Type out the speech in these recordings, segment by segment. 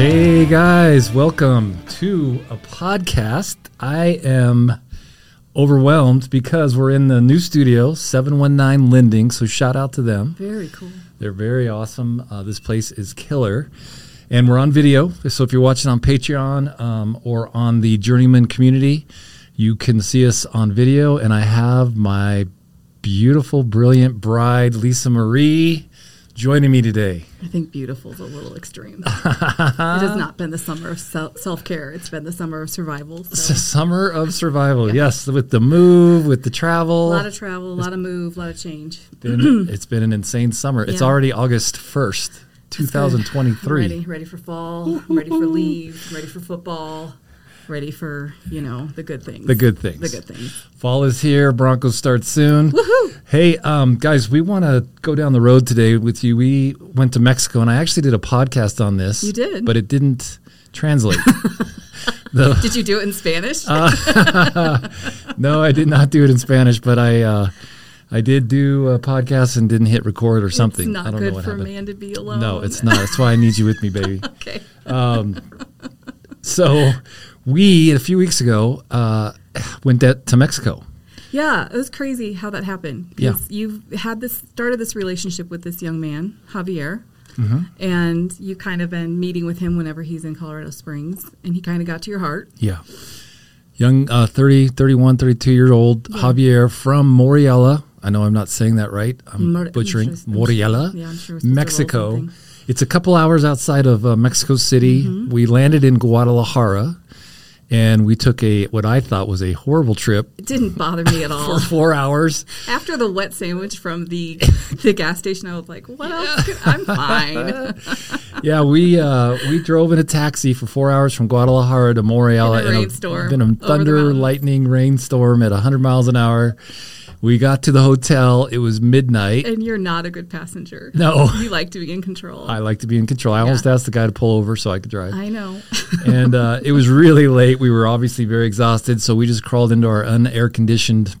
Hey guys, welcome to a podcast. I am overwhelmed because we're in the new studio, 719 Lending. So shout out to them. Very cool. They're very awesome. Uh, this place is killer. And we're on video. So if you're watching on Patreon um, or on the Journeyman community, you can see us on video. And I have my beautiful, brilliant bride, Lisa Marie, joining me today. I think beautiful is a little extreme. it has not been the summer of self care. It's been the summer of survival. It's the summer of survival. Yes, with the move, with the travel. A lot of travel, a lot of move, a lot of change. Been, it's been an insane summer. It's already August 1st, 2023. Ready, ready for fall. Ready for leave. Ready for football. Ready for you know the good things. The good things. The good things. Fall is here. Broncos start soon. Woohoo! Hey, um, guys, we want to go down the road today with you. We went to Mexico, and I actually did a podcast on this. You did? but it didn't translate. the, Did you do it in Spanish? Uh, no, I did not do it in Spanish, but I uh, I did do a podcast and didn't hit record or something. It's not I don't good know what for a happened. man to be alone. No, it's not. That's why I need you with me, baby. Okay. Um, So, we a few weeks ago uh, went to, to Mexico. Yeah, it was crazy how that happened. Yeah. You've had this started this relationship with this young man, Javier, Mm-hmm. and you kind of been meeting with him whenever he's in Colorado Springs, and he kind of got to your heart. Yeah. Young, uh, 30, 31, 32 year old Javier from Moriela. I know I'm not saying that right. I'm Mor- butchering. I'm Moriela, sure- yeah, I'm sure it's just a roll Mexico. It's a couple hours outside of uh, Mexico City. Mm-hmm. We landed in Guadalajara and we took a, what I thought was a horrible trip It didn't bother me at all. for four hours. After the wet sandwich from the the gas station, I was like, "What else? could- I'm fine." yeah, we uh, we drove in a taxi for four hours from Guadalajara to Morelia In a rainstorm in a thunder, lightning, rainstorm at 100 miles an hour. We got to the hotel. It was midnight. and you're not a good passenger. No. you like to be in control. I like to be in control. I almost asked the guy to pull over so I could drive. I know. and uh, it was really late. We were obviously very exhausted, so we just crawled into our unair conditioned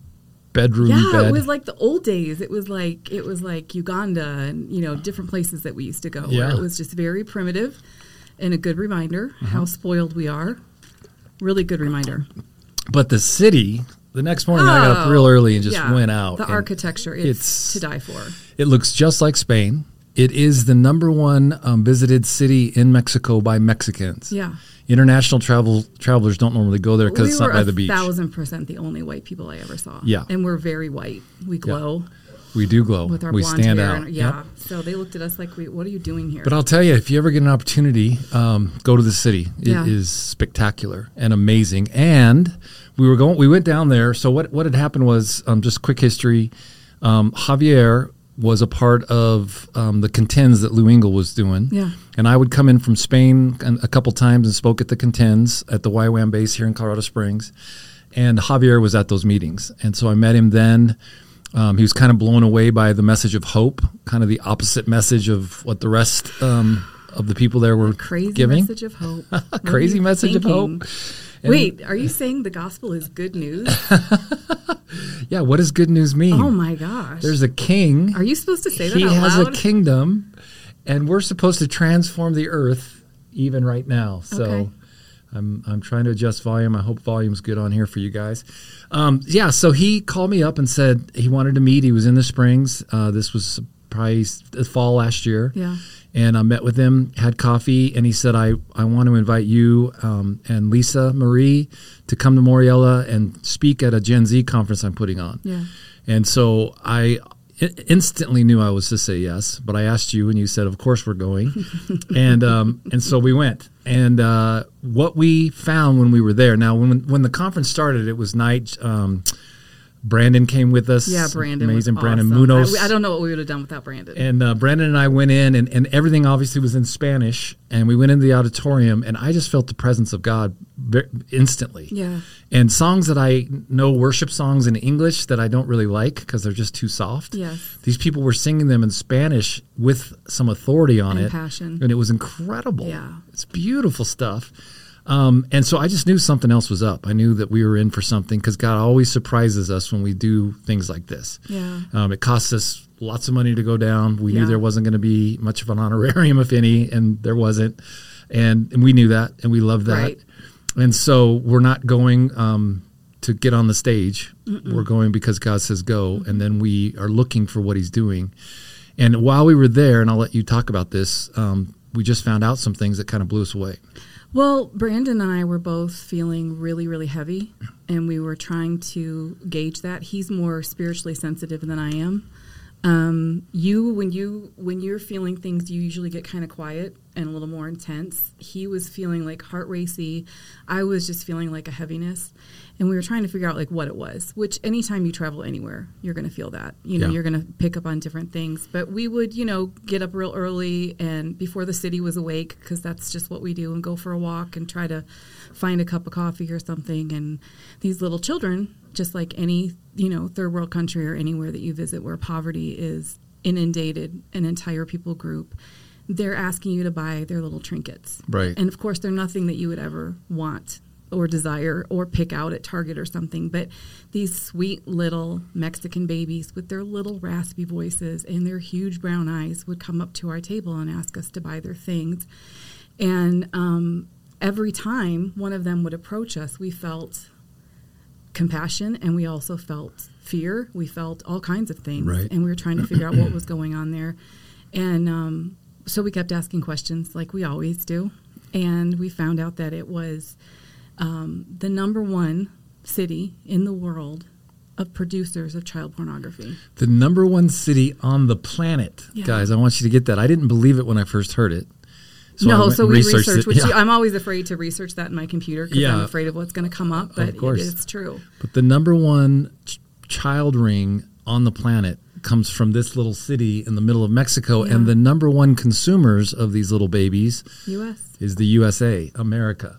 bedroom yeah, bed. it was like the old days. It was like it was like Uganda and you know different places that we used to go. Yeah. It was just very primitive, and a good reminder Mm-hmm. how spoiled we are. Really good reminder. but the city, the next morning I got up Oh, real early and just yeah. went out. The architecture, it's, it's- to die for. It looks just like Spain. It is the number one um, visited city in Mexico by Mexicans. Yeah. International travel travelers don't normally go there because we it's not by the beach. thousand percent the only white people I ever saw. Yeah. and we're very white. We glow We do glow. with our we blonde stand hair. out. and- yeah, Yep. so they looked at us like, we, "What are you doing here?" But I'll tell you, if you ever get an opportunity, um, go to the city. It is Yeah. spectacular and amazing. And we were going. We went down there. So what what had happened was um, just quick history. Um, Javier was a part of um, the contends that Lou Engle was doing. Yeah. And I would come in from Spain and- a couple times and spoke at the contends at the YWAM base here in Colorado Springs. And Javier was at those meetings. And so I met him then. Um, he was kind of blown away by the message of hope, kind of the opposite message of what the rest um, of the people there were crazy giving. message of hope. Crazy message of hope. And- Wait, are you saying the gospel is good news? Yeah, what does good news mean? oh my gosh! There's a king. are you supposed to say that he has loud? a kingdom, and we're supposed to transform the earth even right now. So. Okay. I'm, I'm trying to adjust volume. I hope volume's good on here for you guys. Um, yeah, so he called me up and said he wanted to meet. He was in the Springs. Uh, this was probably the fall last year. Yeah. And I met with him, had coffee, and he said, I, I want to invite you um, and Lisa Marie to come to Moriela and speak at a Gen Z conference I'm putting on. Yeah. And so I i- instantly knew I was to say yes, but I asked you, and you said, "Of course we're going." and um, and so we went. And uh, what we found when we were there. Now, when when the conference started, it was night. Um, Brandon came with us. Yeah, Brandon. amazing Brandon awesome. Munoz. I, I don't know what we would have done without Brandon. And uh, Brandon and I went in, and, and everything obviously was in Spanish. And we went into the auditorium, and I just felt the presence of God instantly. Yeah. And songs that I know, worship songs in English that I don't really like because they're just too soft. Yes. These people were singing them in Spanish with some authority on And it. passion. And it was incredible. Yeah. It's beautiful stuff. Um, and so I just knew something else was up. I knew that we were in for something because God always surprises us when we do things like this. Yeah. Um, it costs us lots of money to go down. We knew there wasn't going to be much of an honorarium, if any, and there wasn't. and, and we knew that, and we loved that. Right. And so we're not going um, to get on the stage. We're going because God says go, and then we are looking for what He's doing. And while we were there, and I'll let you talk about this, um, we just found out some things that kind of blew us away. Well, Brandon and I were both feeling really, really heavy, and we were trying to gauge that. He's more spiritually sensitive than I am. Um, you, when you when you're feeling things, you usually get kind of quiet and a little more intense. He was feeling like heart racy. I was just feeling like a heaviness, and we were trying to figure out like what it was. Which anytime you travel anywhere, you're going to feel that. You know, Yeah. you're going to pick up on different things. But we would, you know, get up real early and before the city was awake, because that's just what we do, and go for a walk and try to find a cup of coffee or something. And these little children, just like any, you know, third world country or anywhere that you visit where poverty is inundated an entire people group, they're asking you to buy their little trinkets. Right. And of course, they're nothing that you would ever want or desire or pick out at Target or something. But these sweet little Mexican babies with their little raspy voices and their huge brown eyes would come up to our table and ask us to buy their things. And um, every time one of them would approach us, we felt compassion and we also felt fear. We felt all kinds of things. Right. And we were trying to figure out what was going on there. And um, so we kept asking questions like we always do. And we found out that it was um, the number one city in the world of producers of child pornography. The number one city on the planet, Yeah. guys. I want you to get that. I didn't believe it when I first heard it. I no, so we researched researched, which Yeah. I'm always afraid to research that in my computer because I'm afraid of what's going to come up, but of course. it is true. But the number one ch- child ring on the planet comes from this little city in the middle of Mexico, and the number one consumers of these little babies U.S. is the USA, America.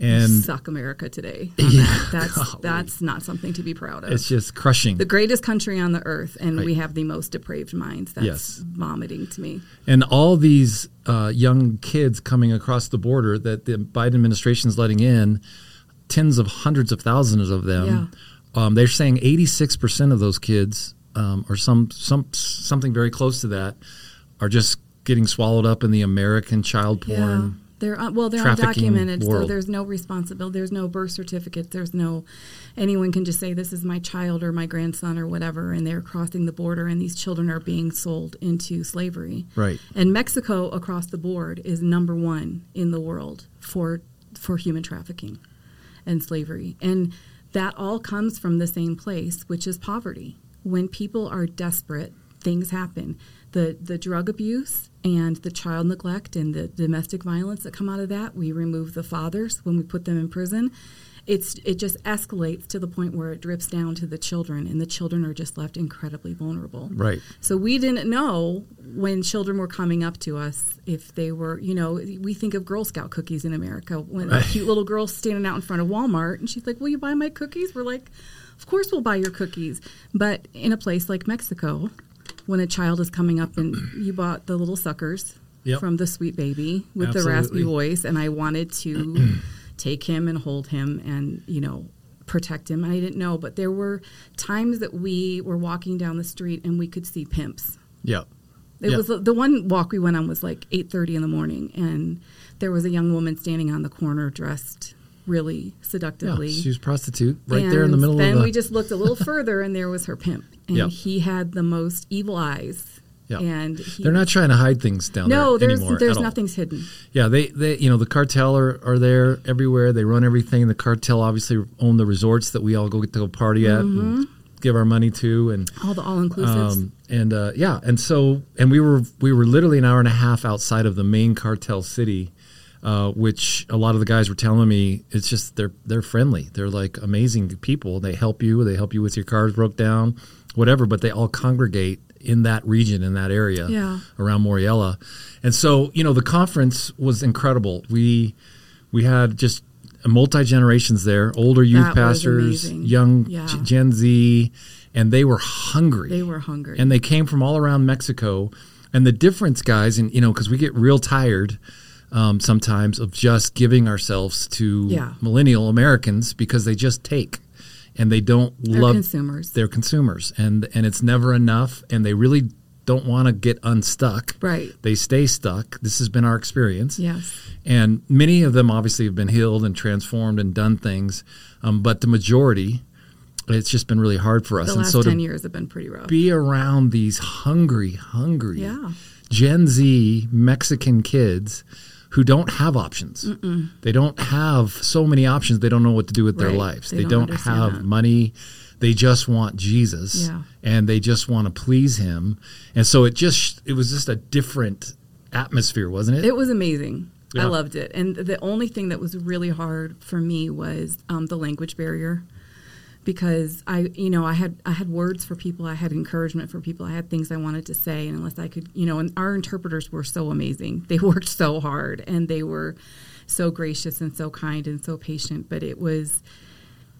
And suck America today. Yeah, that. That's golly. that's not something to be proud of. it's just crushing. the greatest country on the earth, and Right. we have the most depraved minds. That's Yes. vomiting to me. And all these uh, young kids coming across the border that the Biden administration is letting in, tens of hundreds of thousands of them. Um, they're saying 86% of those kids, um, or some some something very close to that, are just getting swallowed up in the American child porn. Yeah. They're un- well, they're undocumented, so there's no responsibility. There's no birth certificate. There's no anyone can just say this is my child or my grandson or whatever, and they're crossing the border, and these children are being sold into slavery. Right. And Mexico, across the board, is number one in the world for for human trafficking and slavery, and that all comes from the same place, which is poverty. When people are desperate, things happen. The the drug abuse and the child neglect and the domestic violence that come out of that. We remove the fathers when we put them in prison. It's it just escalates to the point where it drips down to the children, and the children are just left incredibly vulnerable. Right. So we didn't know when children were coming up to us if they were, you know, we think of Girl Scout cookies in America when a cute little girl's standing out in front of Walmart and she's like, "Will you buy my cookies?" We're like, "Of course we'll buy your cookies." But in a place like Mexico, when a child is coming up and you bought the little suckers Yep. from the sweet baby with the raspy voice and I wanted to take him and hold him and, you know, protect him. I didn't know, but there were times that we were walking down the street and we could see pimps. Yeah. It Yeah. was the one walk we went on was like eight thirty in the morning, and there was a young woman standing on the corner dressed really Yeah. seductively. She was prostitute right there in the middle then of the. we just looked a little further, and there was her pimp, and Yep. he had the most evil eyes. Yep. And he, They're not trying to hide things down No, there there's there's all. nothing's hidden. Yeah, they, they you know the cartel are, are there everywhere. They run everything. The cartel obviously own the resorts that we all go get to go party at and give our money to, and All the all inclusives. um, and uh, yeah, and so and we were we were literally an hour and a half outside of the main cartel city, uh, which a lot of the guys were telling me it's just they're they're friendly. They're like amazing people. They help you. They help you with your cars broke down, whatever. But they all congregate in that region in that area Yeah. around Moriella, and so you know the conference was incredible. We we had just multi generations there, older youth That pastors, young Yeah. G- Gen Z, and they were hungry they were hungry. and they came from all around Mexico. And the difference, guys, and you know, because we get real tired um, sometimes of just giving ourselves to Yeah. millennial Americans because they just take and they don't They're love consumers. They're consumers, and and it's never enough, and they really don't want to get unstuck. Right. They stay stuck. This has been our experience. Yes. And many of them obviously have been healed and transformed and done things, um, but the majority, it's just been really hard for us. The and last so 10 years have been pretty rough. be around these hungry, hungry Yeah. Gen Z Mexican kids who don't have options. They don't have so many options. They don't know what to do with their lives. They They, don't don't, have that. money. They just want Jesus Yeah. and they just want to please him. And so it just it was just a different atmosphere, wasn't it? It was amazing. I loved it. And the only thing that was really hard for me was um, the language barrier. Because I, you know, I had I had words for people, I had encouragement for people, I had things I wanted to say, and unless I could, you know, and our interpreters were so amazing. They worked so hard, and they were so gracious and so kind and so patient. But it was,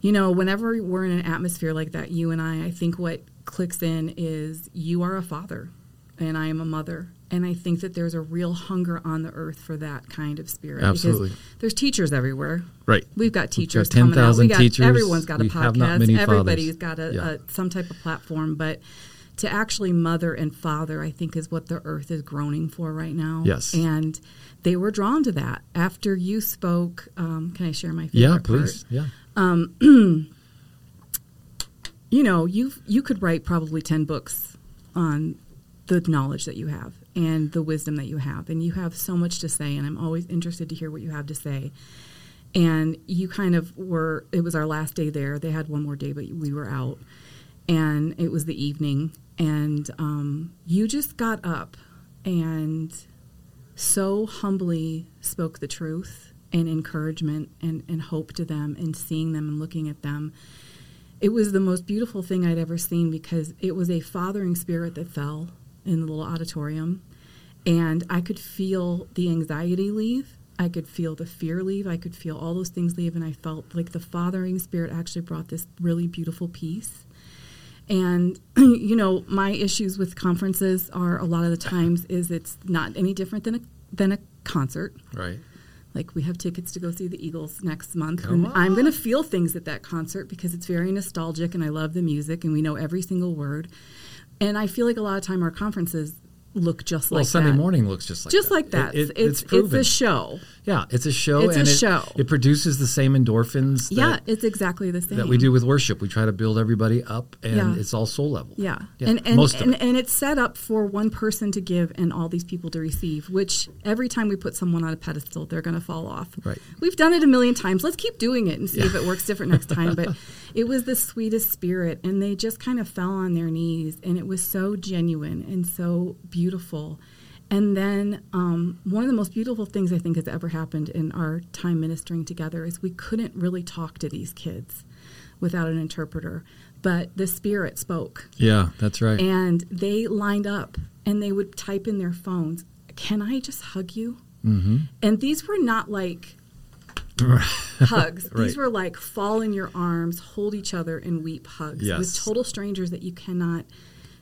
you know, whenever we're in an atmosphere like that, you and I, I think what clicks in is you are a father and I am a mother. And I think that there's a real hunger on the earth for that kind of spirit. Absolutely. Because there's teachers everywhere. right. We've got teachers got coming out. We 10,000 got, teachers. Everyone's got a We have not podcast. Everybody's fathers. got a, Yeah. a some type of platform. But to actually mother and father, I think, is what the earth is groaning for right now. Yes. And they were drawn to that. After you spoke, um, can I share my favorite Yeah, part? please. Yeah. you know, you you could write probably ten books on the knowledge that you have and the wisdom that you have, and you have so much to say. And I'm always interested to hear what you have to say. And you kind of were. It was our last day there. They had one more day, but we were out, and it was the evening, and um, you just got up and so humbly spoke the truth and encouragement and, and hope to them and seeing them and looking at them it was the most beautiful thing I'd ever seen because it was a fathering spirit that fell in the little auditorium. And I could feel the anxiety leave. I could feel the fear leave. I could feel all those things leave. And I felt like the fathering spirit actually brought this really beautiful peace. And, you know, my issues with conferences are a lot of the times is it's not any different than a, than a concert Right. like we have tickets to go see the Eagles next month, Come and I'm going to feel things at that concert because it's very nostalgic, and I love the music, and we know every single word. And I feel like a lot of time our conferences look just Well, like Sunday that. morning looks just like just that. like that. It- it- it's it's it's a show. Yeah, it's a show. It's a it, show. It produces the same endorphins. That, yeah, it's exactly the same that we do with worship. We try to build everybody up, and Yeah. it's all soul level. Yeah. Yeah, And and, most of and, and it's set up for one person to give and all these people to receive, which every time we put someone on a pedestal, they're going to fall off. Right. We've done it a million times. Let's keep doing it and see if it works different next time. But it was the sweetest spirit, and they just kind of fell on their knees, and it was so genuine and so beautiful. And then um, one of the most beautiful things I think has ever happened in our time ministering together is we couldn't really talk to these kids without an interpreter, but the Spirit spoke Yeah, that's right. and they lined up and they would type in their phones, "Can I just hug you?" mm-hmm. And these were not like hugs. Right. These were like fall in your arms, hold each other, and weep hugs Yes. with total strangers that you cannot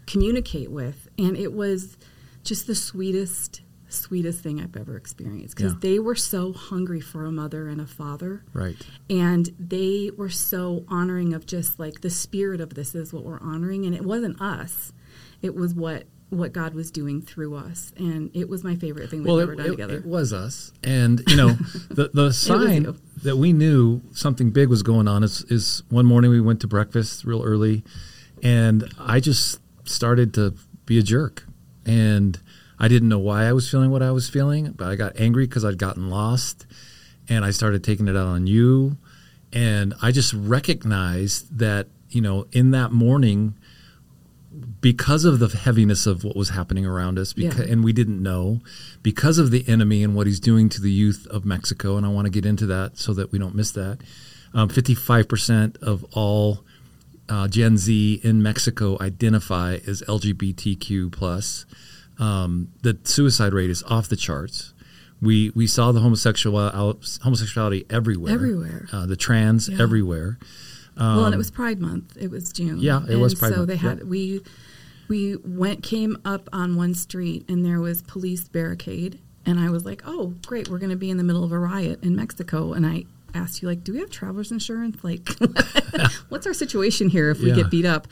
communicate with. And it was just the sweetest, sweetest thing I've ever experienced because Yeah. they were so hungry for a mother and a father Right. and they were so honoring of just like the spirit of this is what we're honoring and it wasn't us it was what what god was doing through us and it was my favorite thing we've Well, ever it, done it- together. it was us, and you know, the the sign that we knew something big was going on is is one morning we went to breakfast real early, and I just started to be a jerk, and I didn't know why I was feeling what I was feeling, but I got angry because I'd gotten lost, and I started taking it out on you, and I just recognized that you know in that morning because of the heaviness of what was happening around us because, Yeah. and we didn't know because of the enemy and what he's doing to the youth of Mexico and I want to get into that so that we don't miss that um, 55% of all uh, Gen Z in Mexico identify as LGBTQ plus um, the suicide rate is off the charts we we saw the homosexual homosexuality everywhere Everywhere. uh, the trans Yeah. everywhere well and it was pride month it was june Um, Yeah, it was And Pride so Month, they had yeah. we we went came up on one street and there was police barricade and i was like oh great we're going to be in the middle of a riot in mexico and i asked you like do we have travelers insurance like what's our situation here if we Yeah. get beat up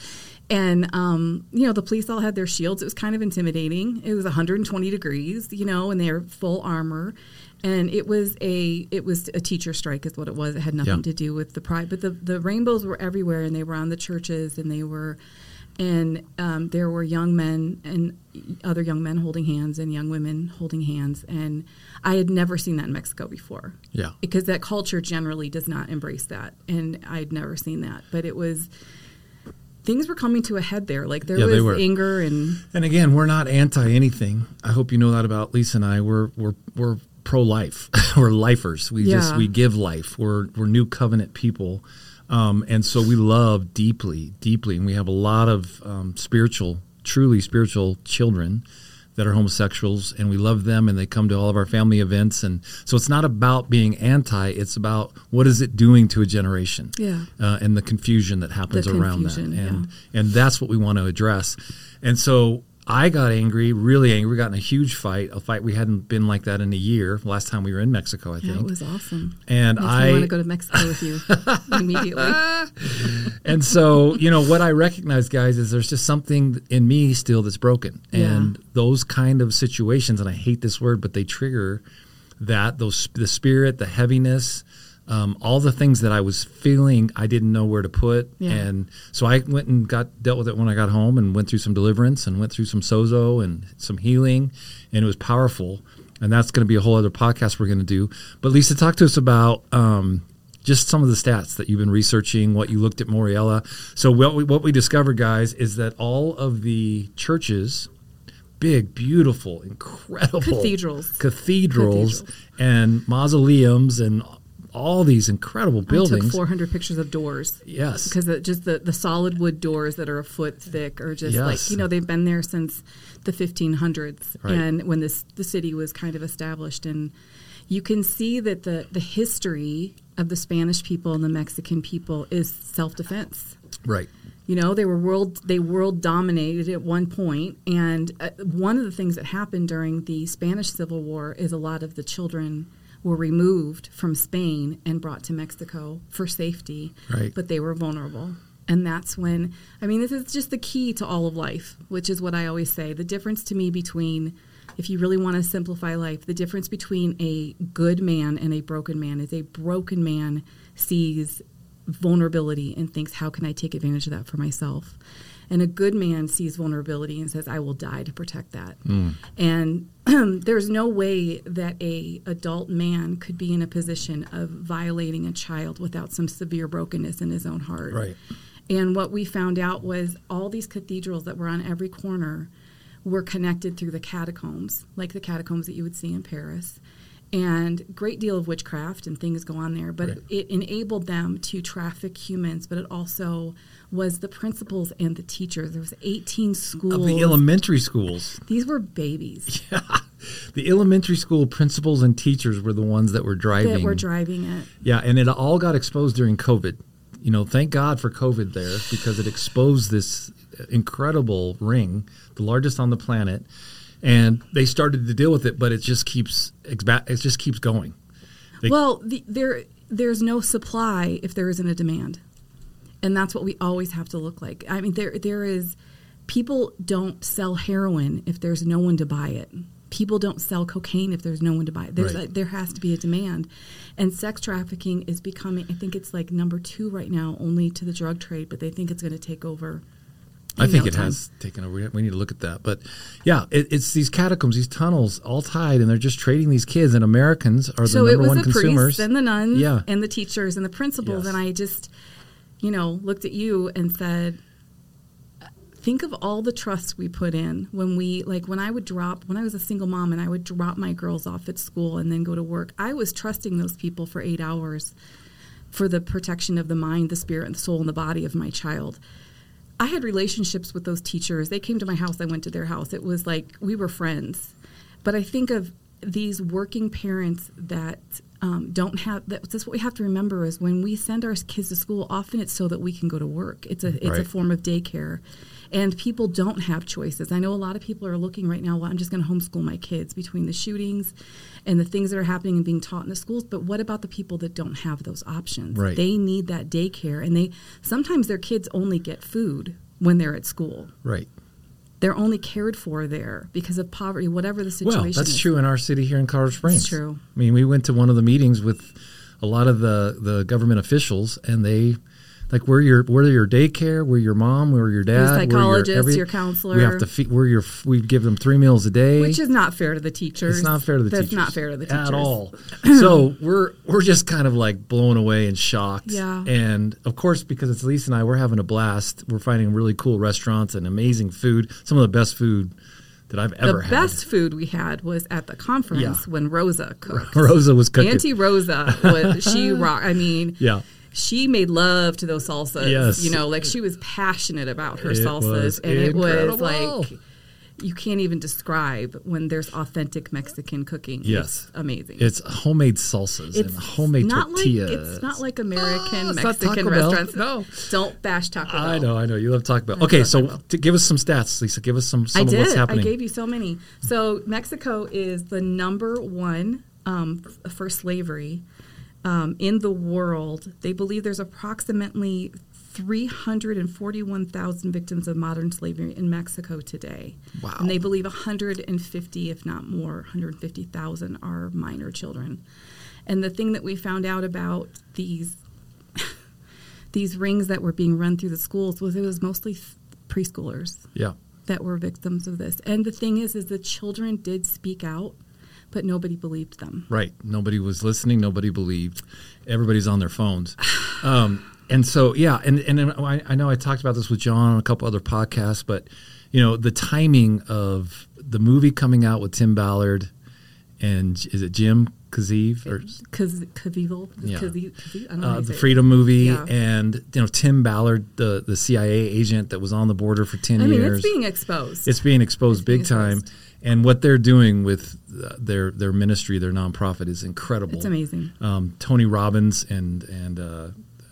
And um, you know, the police all had their shields. It was kind of intimidating. It was 120 degrees, you know, and they're full armor. And it was a it was a teacher strike, is what it was. It had nothing Yeah. to do with the pride, but the the rainbows were everywhere, and they were on the churches, and they were, and um, there were young men and other young men holding hands, and young women holding hands, and I had never seen that in Mexico before Yeah. because that culture generally does not embrace that and i'd never seen that but it was things were coming to a head there like there Yeah, was anger and And again, we're not anti anything. I hope you know that about Lisa and I. We're we're we're pro life. we're lifers. We just we give life. We're we're new covenant people. Um, and so we love deeply, deeply, and we have a lot of um, spiritual, truly spiritual children that are homosexuals, and we love them, and they come to all of our family events, and so it's not about being anti; it's about what is it doing to a generation, Yeah. uh, and the confusion that happens The around that, and and that's what we want to address. And so I got angry, really angry. We got in a huge fight, a fight we hadn't been like that in a year. Last time we were in Mexico, I think. yeah, it was awesome and Makes I want to go to mexico with you immediately and so you know what I recognize, guys, is there's just something in me still that's broken, and Yeah. those kind of situations, and I hate this word, but they trigger that those the spirit, the heaviness. Um, all the things that I was feeling, I didn't know where to put, Yeah. and so I went and got dealt with it when I got home, and went through some deliverance, and went through some sozo and some healing, and it was powerful. And that's going to be a whole other podcast we're going to do. But Lisa, talk to us about um, just some of the stats that you've been researching, what you looked at Moriella. So what we, what we discovered, guys, is that all of the churches, big, beautiful, incredible Cathedrals. cathedrals, Cathedrals. and mausoleums, and all these incredible buildings. I took buildings. 400 pictures of doors yes, because just the, the solid wood doors that are a foot thick are just Yes. like you know they've been there since the 1500s Right. and when this the city was kind of established and you can see that the the history of the Spanish people and the Mexican people is self-defense right. you know they were world they world dominated at one point and uh, one of the things that happened during the Spanish Civil War is a lot of the children were removed from Spain and brought to Mexico for safety Right. but they were vulnerable and that's when I mean this is just the key to all of life which is what I always say the difference to me between if you really want to simplify life the difference between a good man and a broken man is a broken man sees vulnerability and thinks, how can I take advantage of that for myself? And a good man sees vulnerability and says, I will die to protect that. Mm. And there's no way that a adult man could be in a position of violating a child without some severe brokenness in his own heart. Right. And what we found out was all these cathedrals that were on every corner were connected through the catacombs, like the catacombs that you would see in Paris. And great deal of witchcraft and things go on there, but Right. it enabled them to traffic humans, but it also was the principals and the teachers. There was 18 schools. Of the elementary schools, These were babies yeah the elementary school principals and teachers were the ones that were driving. that were driving it. Yeah, and it all got exposed during COVID. You know, thank God for COVID there because it exposed this incredible ring, the largest on the planet, and they started to deal with it. But it just keeps it just keeps going. They- well, the, there there's no supply if there isn't a demand, and that's what we always have to look like. I mean, there there is people don't sell heroin if there's no one to buy it. People don't sell cocaine if there's no one to buy it. There's Right. a, there has to be a demand, and sex trafficking is becoming. I think it's like number two right now, only to the drug trade, but they think it's going to take over. I think no it time. has taken over. We- need to look at that. But yeah, it, it's these catacombs, these tunnels, all tied, and they're just trading these kids. And Americans are the so number one the consumers. and the nuns Yeah. and the teachers and the principals Yes. and i just you know looked at you and said think of all the trust we put in when we like when i would drop when i was a single mom and i would drop my girls off at school and then go to work i was trusting those people for eight hours for the protection of the mind the spirit and the soul and the body of my child I had relationships with those teachers. They came to my house, I went to their house. It was like we were friends. But I think of these working parents that um, don't have that, that's what we have to remember is when we send our kids to school, often it's so that we can go to work. It's a it's a form of daycare. And people don't have choices. I know a lot of people are looking right now, well, I'm just going to homeschool my kids between the shootings and the things that are happening and being taught in the schools. But what about the people that don't have those options? Right. They need that daycare. And they sometimes their kids only get food when they're at school. Right. They're only cared for there because of poverty, whatever the situation Well, that's is. true in our city here in Colorado Springs. true. I mean, we went to one of the meetings with a lot of the, the government officials, and they like we're your we're your daycare, we're your mom, we're your dad, we're psychologist, your counselor. We have to feed. We're your we give them three meals a day. Which is not fair to the teachers. It's not fair to the That's teachers. not fair to the teachers at all. so we're we're just kind of like blown away and shocked. Yeah. And of course, because it's Lisa and I, we're having a blast. We're finding really cool restaurants and amazing food. Some of the best food that I've The ever had. The best food we had was at the conference Yeah. when Rosa cooked. Rosa was cooking. Auntie Rosa was she rock. I mean, yeah. She made love to those salsas. Yes. You know, like she was passionate about her It salsas. and it was like you can't even describe when there's authentic Mexican cooking. Yes. It's amazing. It's homemade salsas and homemade not tortillas. Like, it's not like American Oh, Mexican Bell. restaurants. No. Don't bash Taco Bell. I know, I know. You love Taco Bell. I Okay, so to give us some stats, Lisa. Give us some, some I of did. what's happening. I gave you so many. So Mexico is the number one um, for slavery um, in the world. They believe there's approximately 341,000 victims of modern slavery in Mexico today. Wow. And they believe 150, if not more, 150,000 are minor children. And the thing that we found out about these these rings that were being run through the schools was it was mostly f- preschoolers yeah. that were victims of this. And the thing is, is the children did speak out, but nobody believed them. Right. Nobody was listening. Nobody believed. Everybody's on their phones. Um, and so, yeah, and, and I, I know I talked about this with John on a couple other podcasts, but, you know, the timing of the movie coming out with Tim Ballard and is it Jim Kazeev or Cause Yeah. Kaze- Kaze- I don't know how uh, the. Freedom movie Yeah. and, you know, Tim Ballard, the, the CIA agent that was on the border for 10 I mean, years. it's being exposed. It's being exposed being big time. exposed. And what they're doing with uh, their their ministry, their nonprofit, is incredible. It's amazing. Um, Tony Robbins and and uh,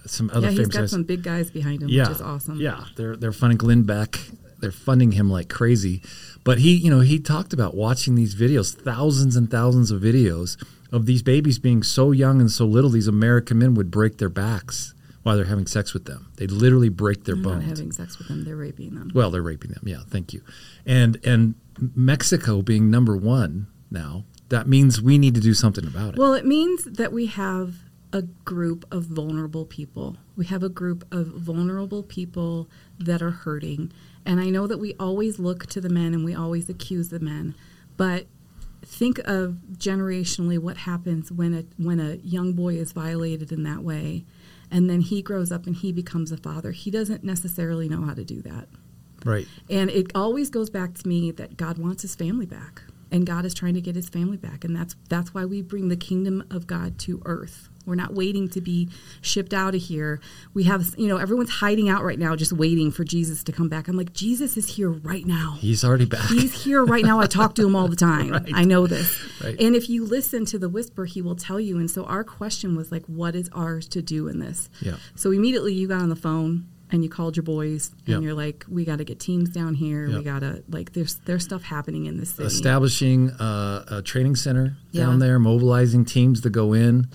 some other yeah, he's got guys. some big guys behind him, yeah, which is awesome. Yeah, they're they're funding Glenn Beck. They're funding him like crazy. But he, you know, he talked about watching these videos, thousands and thousands of videos of these babies being so young and so little. These American men would break their backs while they're having sex with them. They'd literally break their They're bones. not having sex with them; they're raping them. Well, they're raping them. Yeah, thank you. And and Mexico being number one now, that means we need to do something about it. Well, it means that we have a group of vulnerable people. We have a group of vulnerable people that are hurting. And I know that we always look to the men and we always accuse the men, but think of generationally what happens when a when a young boy is violated in that way and then he grows up and he becomes a father. He doesn't necessarily know how to do that. right. And it always goes back to me that God wants his family back. And God is trying to get his family back. And that's that's why we bring the kingdom of God to earth. We're not waiting to be shipped out of here. We have you know, everyone's hiding out right now just waiting for Jesus to come back. I'm like, Jesus is here right now. He's already back. He's here right now. I talk to him all the time. Right. I know this. Right. And if you listen to the whisper, he will tell you. And so our question was like, what is ours to do in this? Yeah. So immediately you got on the phone and you called your boys and Yep. you're like, we got to get teams down here. We got to like, there's there's stuff happening in this city. Establishing uh, a training center down there, mobilizing teams to go in.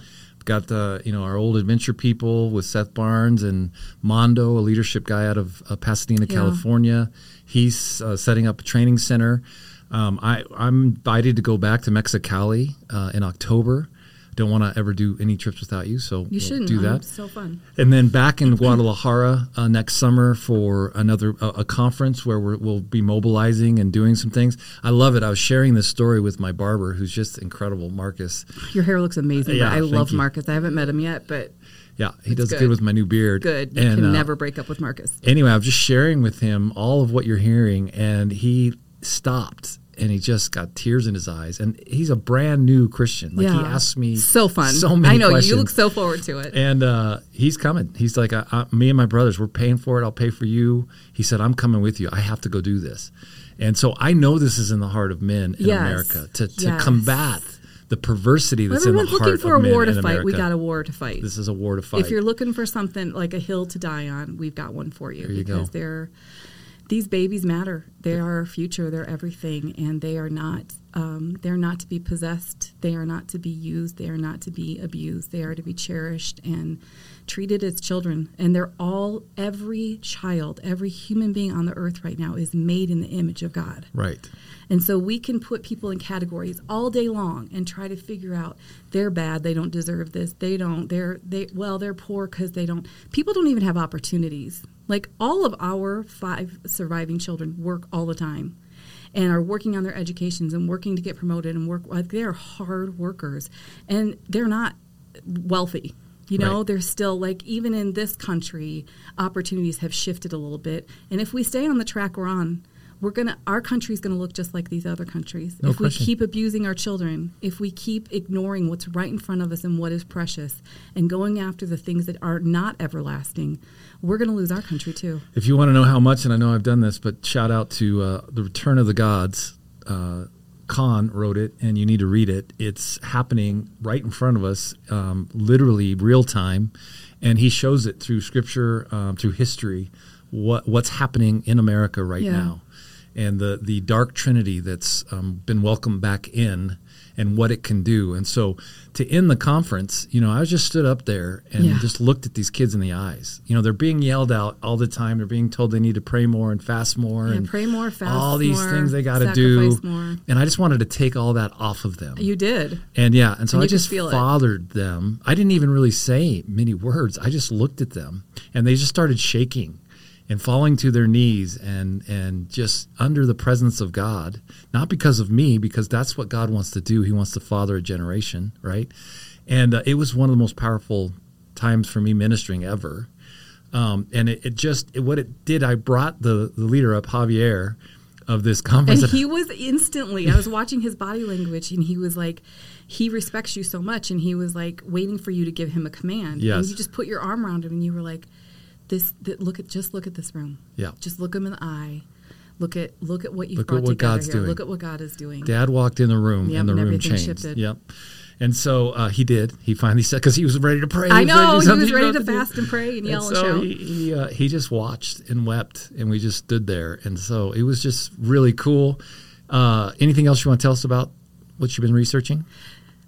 Got the you know our old adventure people with Seth Barnes and Mondo, a leadership guy out of uh, Pasadena, Yeah. California. He's uh, setting up a training center. Um, I, I'm invited to go back to Mexicali uh, in October. Don't want to ever do any trips without you, so You shouldn't. do that. So fun. And then back in Guadalajara uh, next summer for another a, a conference where we're, we'll be mobilizing and doing some things. I love it. I was sharing this story with my barber, who's just incredible, Marcus. Your hair looks amazing. Yeah, I love you. Marcus. I haven't met him yet, but Yeah, he It's does good. good. with my new beard. good. You And, can uh, never break up with Marcus. Anyway, I was just sharing with him all of what you're hearing, and he stopped and he just got tears in his eyes. And he's a brand new Christian. Like he asked me So fun. so many I know questions. you look so forward to it. And uh, he's coming. He's like, I, I, me and my brothers, we're paying for it. I'll pay for you. He said, I'm coming with you. I have to go do this. And so I know this is in the heart of men in Yes. America to, to Yes. combat the perversity that's in the heart looking for of a men war to fight. We got a war to fight. This is a war to fight. If you're looking for something like a hill to die on, we've got one for you. There you because go. they're these babies matter. They are our future. They're everything, and they are not. Um, they're not to be possessed. They are not to be used. They are not to be abused. They are to be cherished and treated as children. And they're all. Every child, every human being on the earth right now is made in the image of God. Right. And so we can put people in categories all day long and try to figure out they're bad, they don't deserve this, they don't, they're they well, they're poor because they don't. People don't even have opportunities. Like all of our five surviving children work all the time and are working on their educations and working to get promoted and work like they're hard workers and they're not wealthy. You know, Right. they're still like even in this country, opportunities have shifted a little bit. And if we stay on the track we're on, we're gonna our country's gonna look just like these other countries. No if question. we keep abusing our children, if we keep ignoring what's right in front of us and what is precious, and going after the things that are not everlasting, we're gonna lose our country too. If you want to know how much, and I know I've done this, but shout out to uh, the Return of the Gods. Uh, Cahn wrote it, and you need to read it. It's happening right in front of us, um, literally real time, and he shows it through scripture, um, through history, what what's happening in America right Yeah. now, and the the dark trinity that's um, been welcomed back in, and what it can do. And so, to end the conference, you know, I just stood up there and Yeah. just looked at these kids in the eyes. You know, they're being yelled out all the time. They're being told they need to pray more and fast more Yeah, and pray more, fast all these more, things they got to do. more. And I just wanted to take all that off of them. You did. And yeah, and so And I just fathered them. I didn't even really say many words. I just looked at them and they just started shaking and falling to their knees and and just under the presence of God. Not because of me, because that's what God wants to do. He wants to father a generation, right? And uh, it was one of the most powerful times for me ministering ever. Um, and it, it just it, what it did. I brought the the leader up, Javier, of this conference. And he was instantly, I was watching his body language and he was like, he respects you so much. And he was like waiting for you to give him a command. Yes. And you just put your arm around him and you were like, this, th- look at, just look at this room. Yeah. Just look him in the eye. Look at, look at what you've Look at what God's here. doing. Look at what God is doing. Dad walked in the room Yep, and the and room changed. shifted. Yep. And so uh, he did. He finally said because he was ready to pray. I was ready know, he was ready to do. fast and pray and yell and so shout. He he, uh, he just watched and wept, and we just stood there. And so it was just really cool. Uh, anything else you want to tell us about what you've been researching?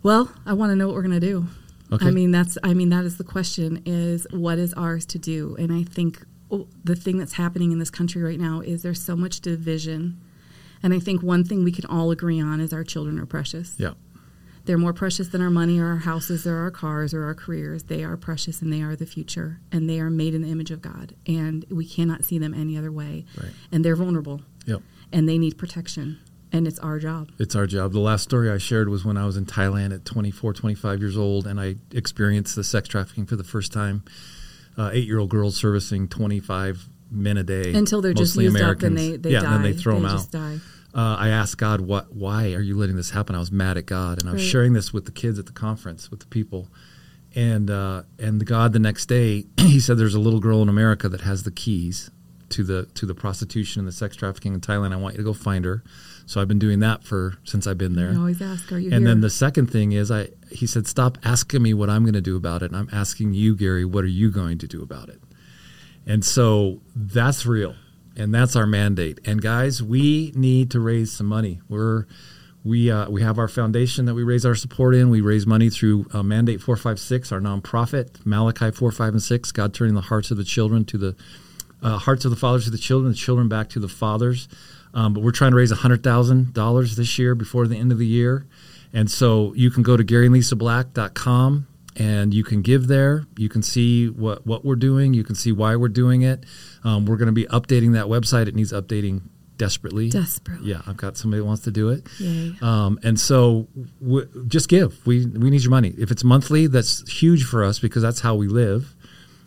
Well, I want to know what we're going to do. Okay. I mean, that's I mean that is the question is what is ours to do? And I think oh, the thing that's happening in this country right now is there's so much division. And I think one thing we can all agree on is our children are precious. Yeah. They're more precious than our money or our houses or our cars or our careers. They are precious and they are the future and they are made in the image of God. And we cannot see them any other way. Right. And they're vulnerable Yep. and they need protection. And it's our job. It's our job. The last story I shared was when I was in Thailand at 24, 25 years old, and I experienced the sex trafficking for the first time. Uh, Eight year old girls servicing 25 men a day. Until they're just used Americans. up and they, they yeah, die. and then they throw them out. die. uh, I asked God, "What? Why are you letting this happen?" I was mad at God, and I was Right. sharing this with the kids at the conference with the people, and uh, and God the next day, He said, "There's a little girl in America that has the keys to the to the prostitution and the sex trafficking in Thailand. I want you to go find her." So I've been doing that for since I've been there. I always ask, are you And here? then the second thing is, I he said, "Stop asking me what I'm going to do about it. And I'm asking you, Gary, what are you going to do about it?" And so that's real, and that's our mandate. And guys, we need to raise some money. We're we uh, we have our foundation that we raise our support in. We raise money through uh, Mandate Four Five Six, our nonprofit, Malachi Four Five and Six, God turning the hearts of the children to the uh, hearts of the fathers to the children, the children back to the fathers. Um, but we're trying to raise hundred thousand dollars this year before the end of the year, and so you can go to GaryandLisaBlack.com and you can give there. You can see what what we're doing. You can see why we're doing it. Um, we're going to be updating that website. It needs updating desperately. Desperately. Yeah, I've got somebody that wants to do it. Yay. Um, and so w- just give. We we need your money. If it's monthly, that's huge for us because that's how we live.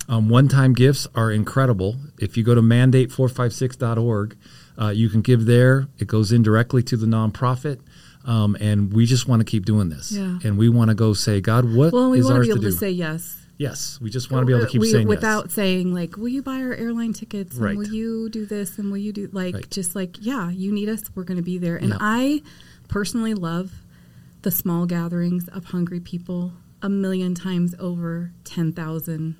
Um, one-time gifts are incredible. If you go to mandate456.org, uh, you can give there. It goes in directly to the nonprofit. Um, and we just want to keep doing this. Yeah. And we want to go say, God, what is well, we want to ours be able to to, do? say yes. yes, we just want to be able to keep We- saying without yes. saying like, "Will you buy our airline tickets? Right. And will you do this? And will you do like Right. just like yeah, you need us. We're going to be there." And Yeah. I personally love the small gatherings of hungry people a million times over ten thousand.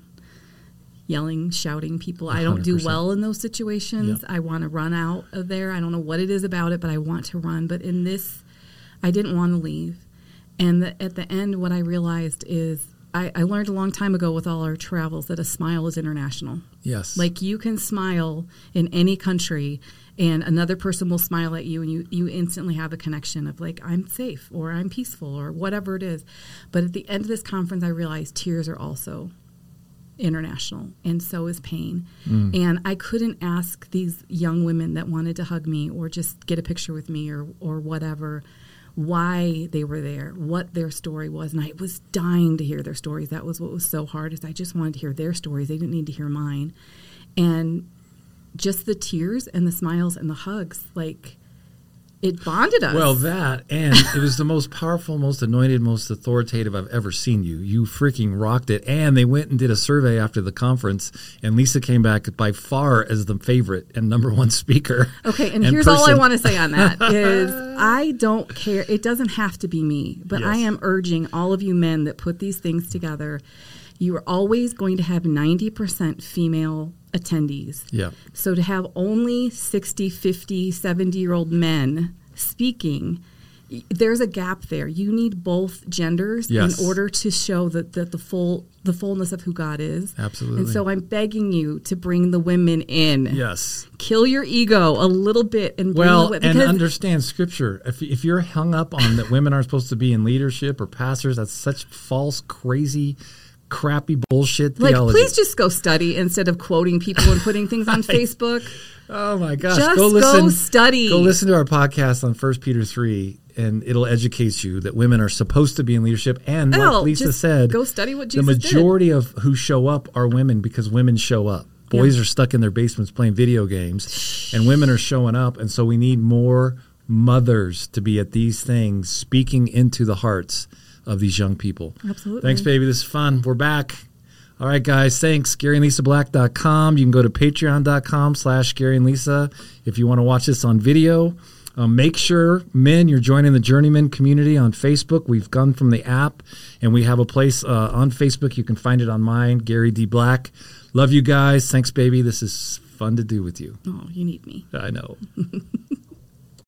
Yelling, shouting people. I don't do well in those situations. Yep. I want to run out of there. I don't know what it is about it, but I want to run. But in this, I didn't want to leave. And the, at the end, what I realized is I, I learned a long time ago with all our travels that a smile is international. Yes. Like you can smile in any country and another person will smile at you and you, you instantly have a connection of like I'm safe or I'm peaceful or whatever it is. But at the end of this conference I realized tears are also international and so is pain. Mm. And I couldn't ask these young women that wanted to hug me or just get a picture with me or or whatever why they were there, what their story was, and I was dying to hear their stories. That was what was so hard is I just wanted to hear their stories. They didn't need to hear mine. And just the tears and the smiles and the hugs, like it bonded us. Well, that and it was the most powerful, most anointed, most authoritative I've ever seen you. You freaking rocked it. And they went and did a survey after the conference, and Lisa came back by far as the favorite and number one speaker. Okay, and, and here's all I want to say on that is I don't care. It doesn't have to be me, but I am urging all of you men that put these things together. You are always going to have 90% female attendees. Yeah. So to have only 60, 50, 70 year old men speaking, there's a gap there. You need both genders Yes. in order to show that, that the full the fullness of who God is. Absolutely. And so I'm begging you to bring the women in Yes. kill your ego a little bit and bring Well, the, and understand scripture. If, if you're hung up on that women aren't supposed to be in leadership or pastors, that's such false, crazy, crappy bullshit like theology. please just go study instead of quoting people and putting things on Facebook. Oh my gosh! Just go go listen. study. Go listen to our podcast on First Peter three, and it'll educate you that women are supposed to be in leadership. And like Lisa said, go study what the Jesus did. majority of who show up are women because women show up. Boys Yeah. are stuck in their basements playing video games, and women are showing up. And so we need more mothers to be at these things, speaking into the hearts of these young people. Absolutely. Thanks, baby. This is fun. We're back. All right, guys. Thanks. GaryandLisaBlack.com. You can go to patreon.com slash Gary and Lisa if you want to watch this on video. Um, make sure, men, you're joining the Journeyman community on Facebook. We've gone from the app, and we have a place uh, on Facebook. You can find it on mine, Gary D. Black. Love you guys. Thanks, baby. This is fun to do with you. Oh, you need me. I know.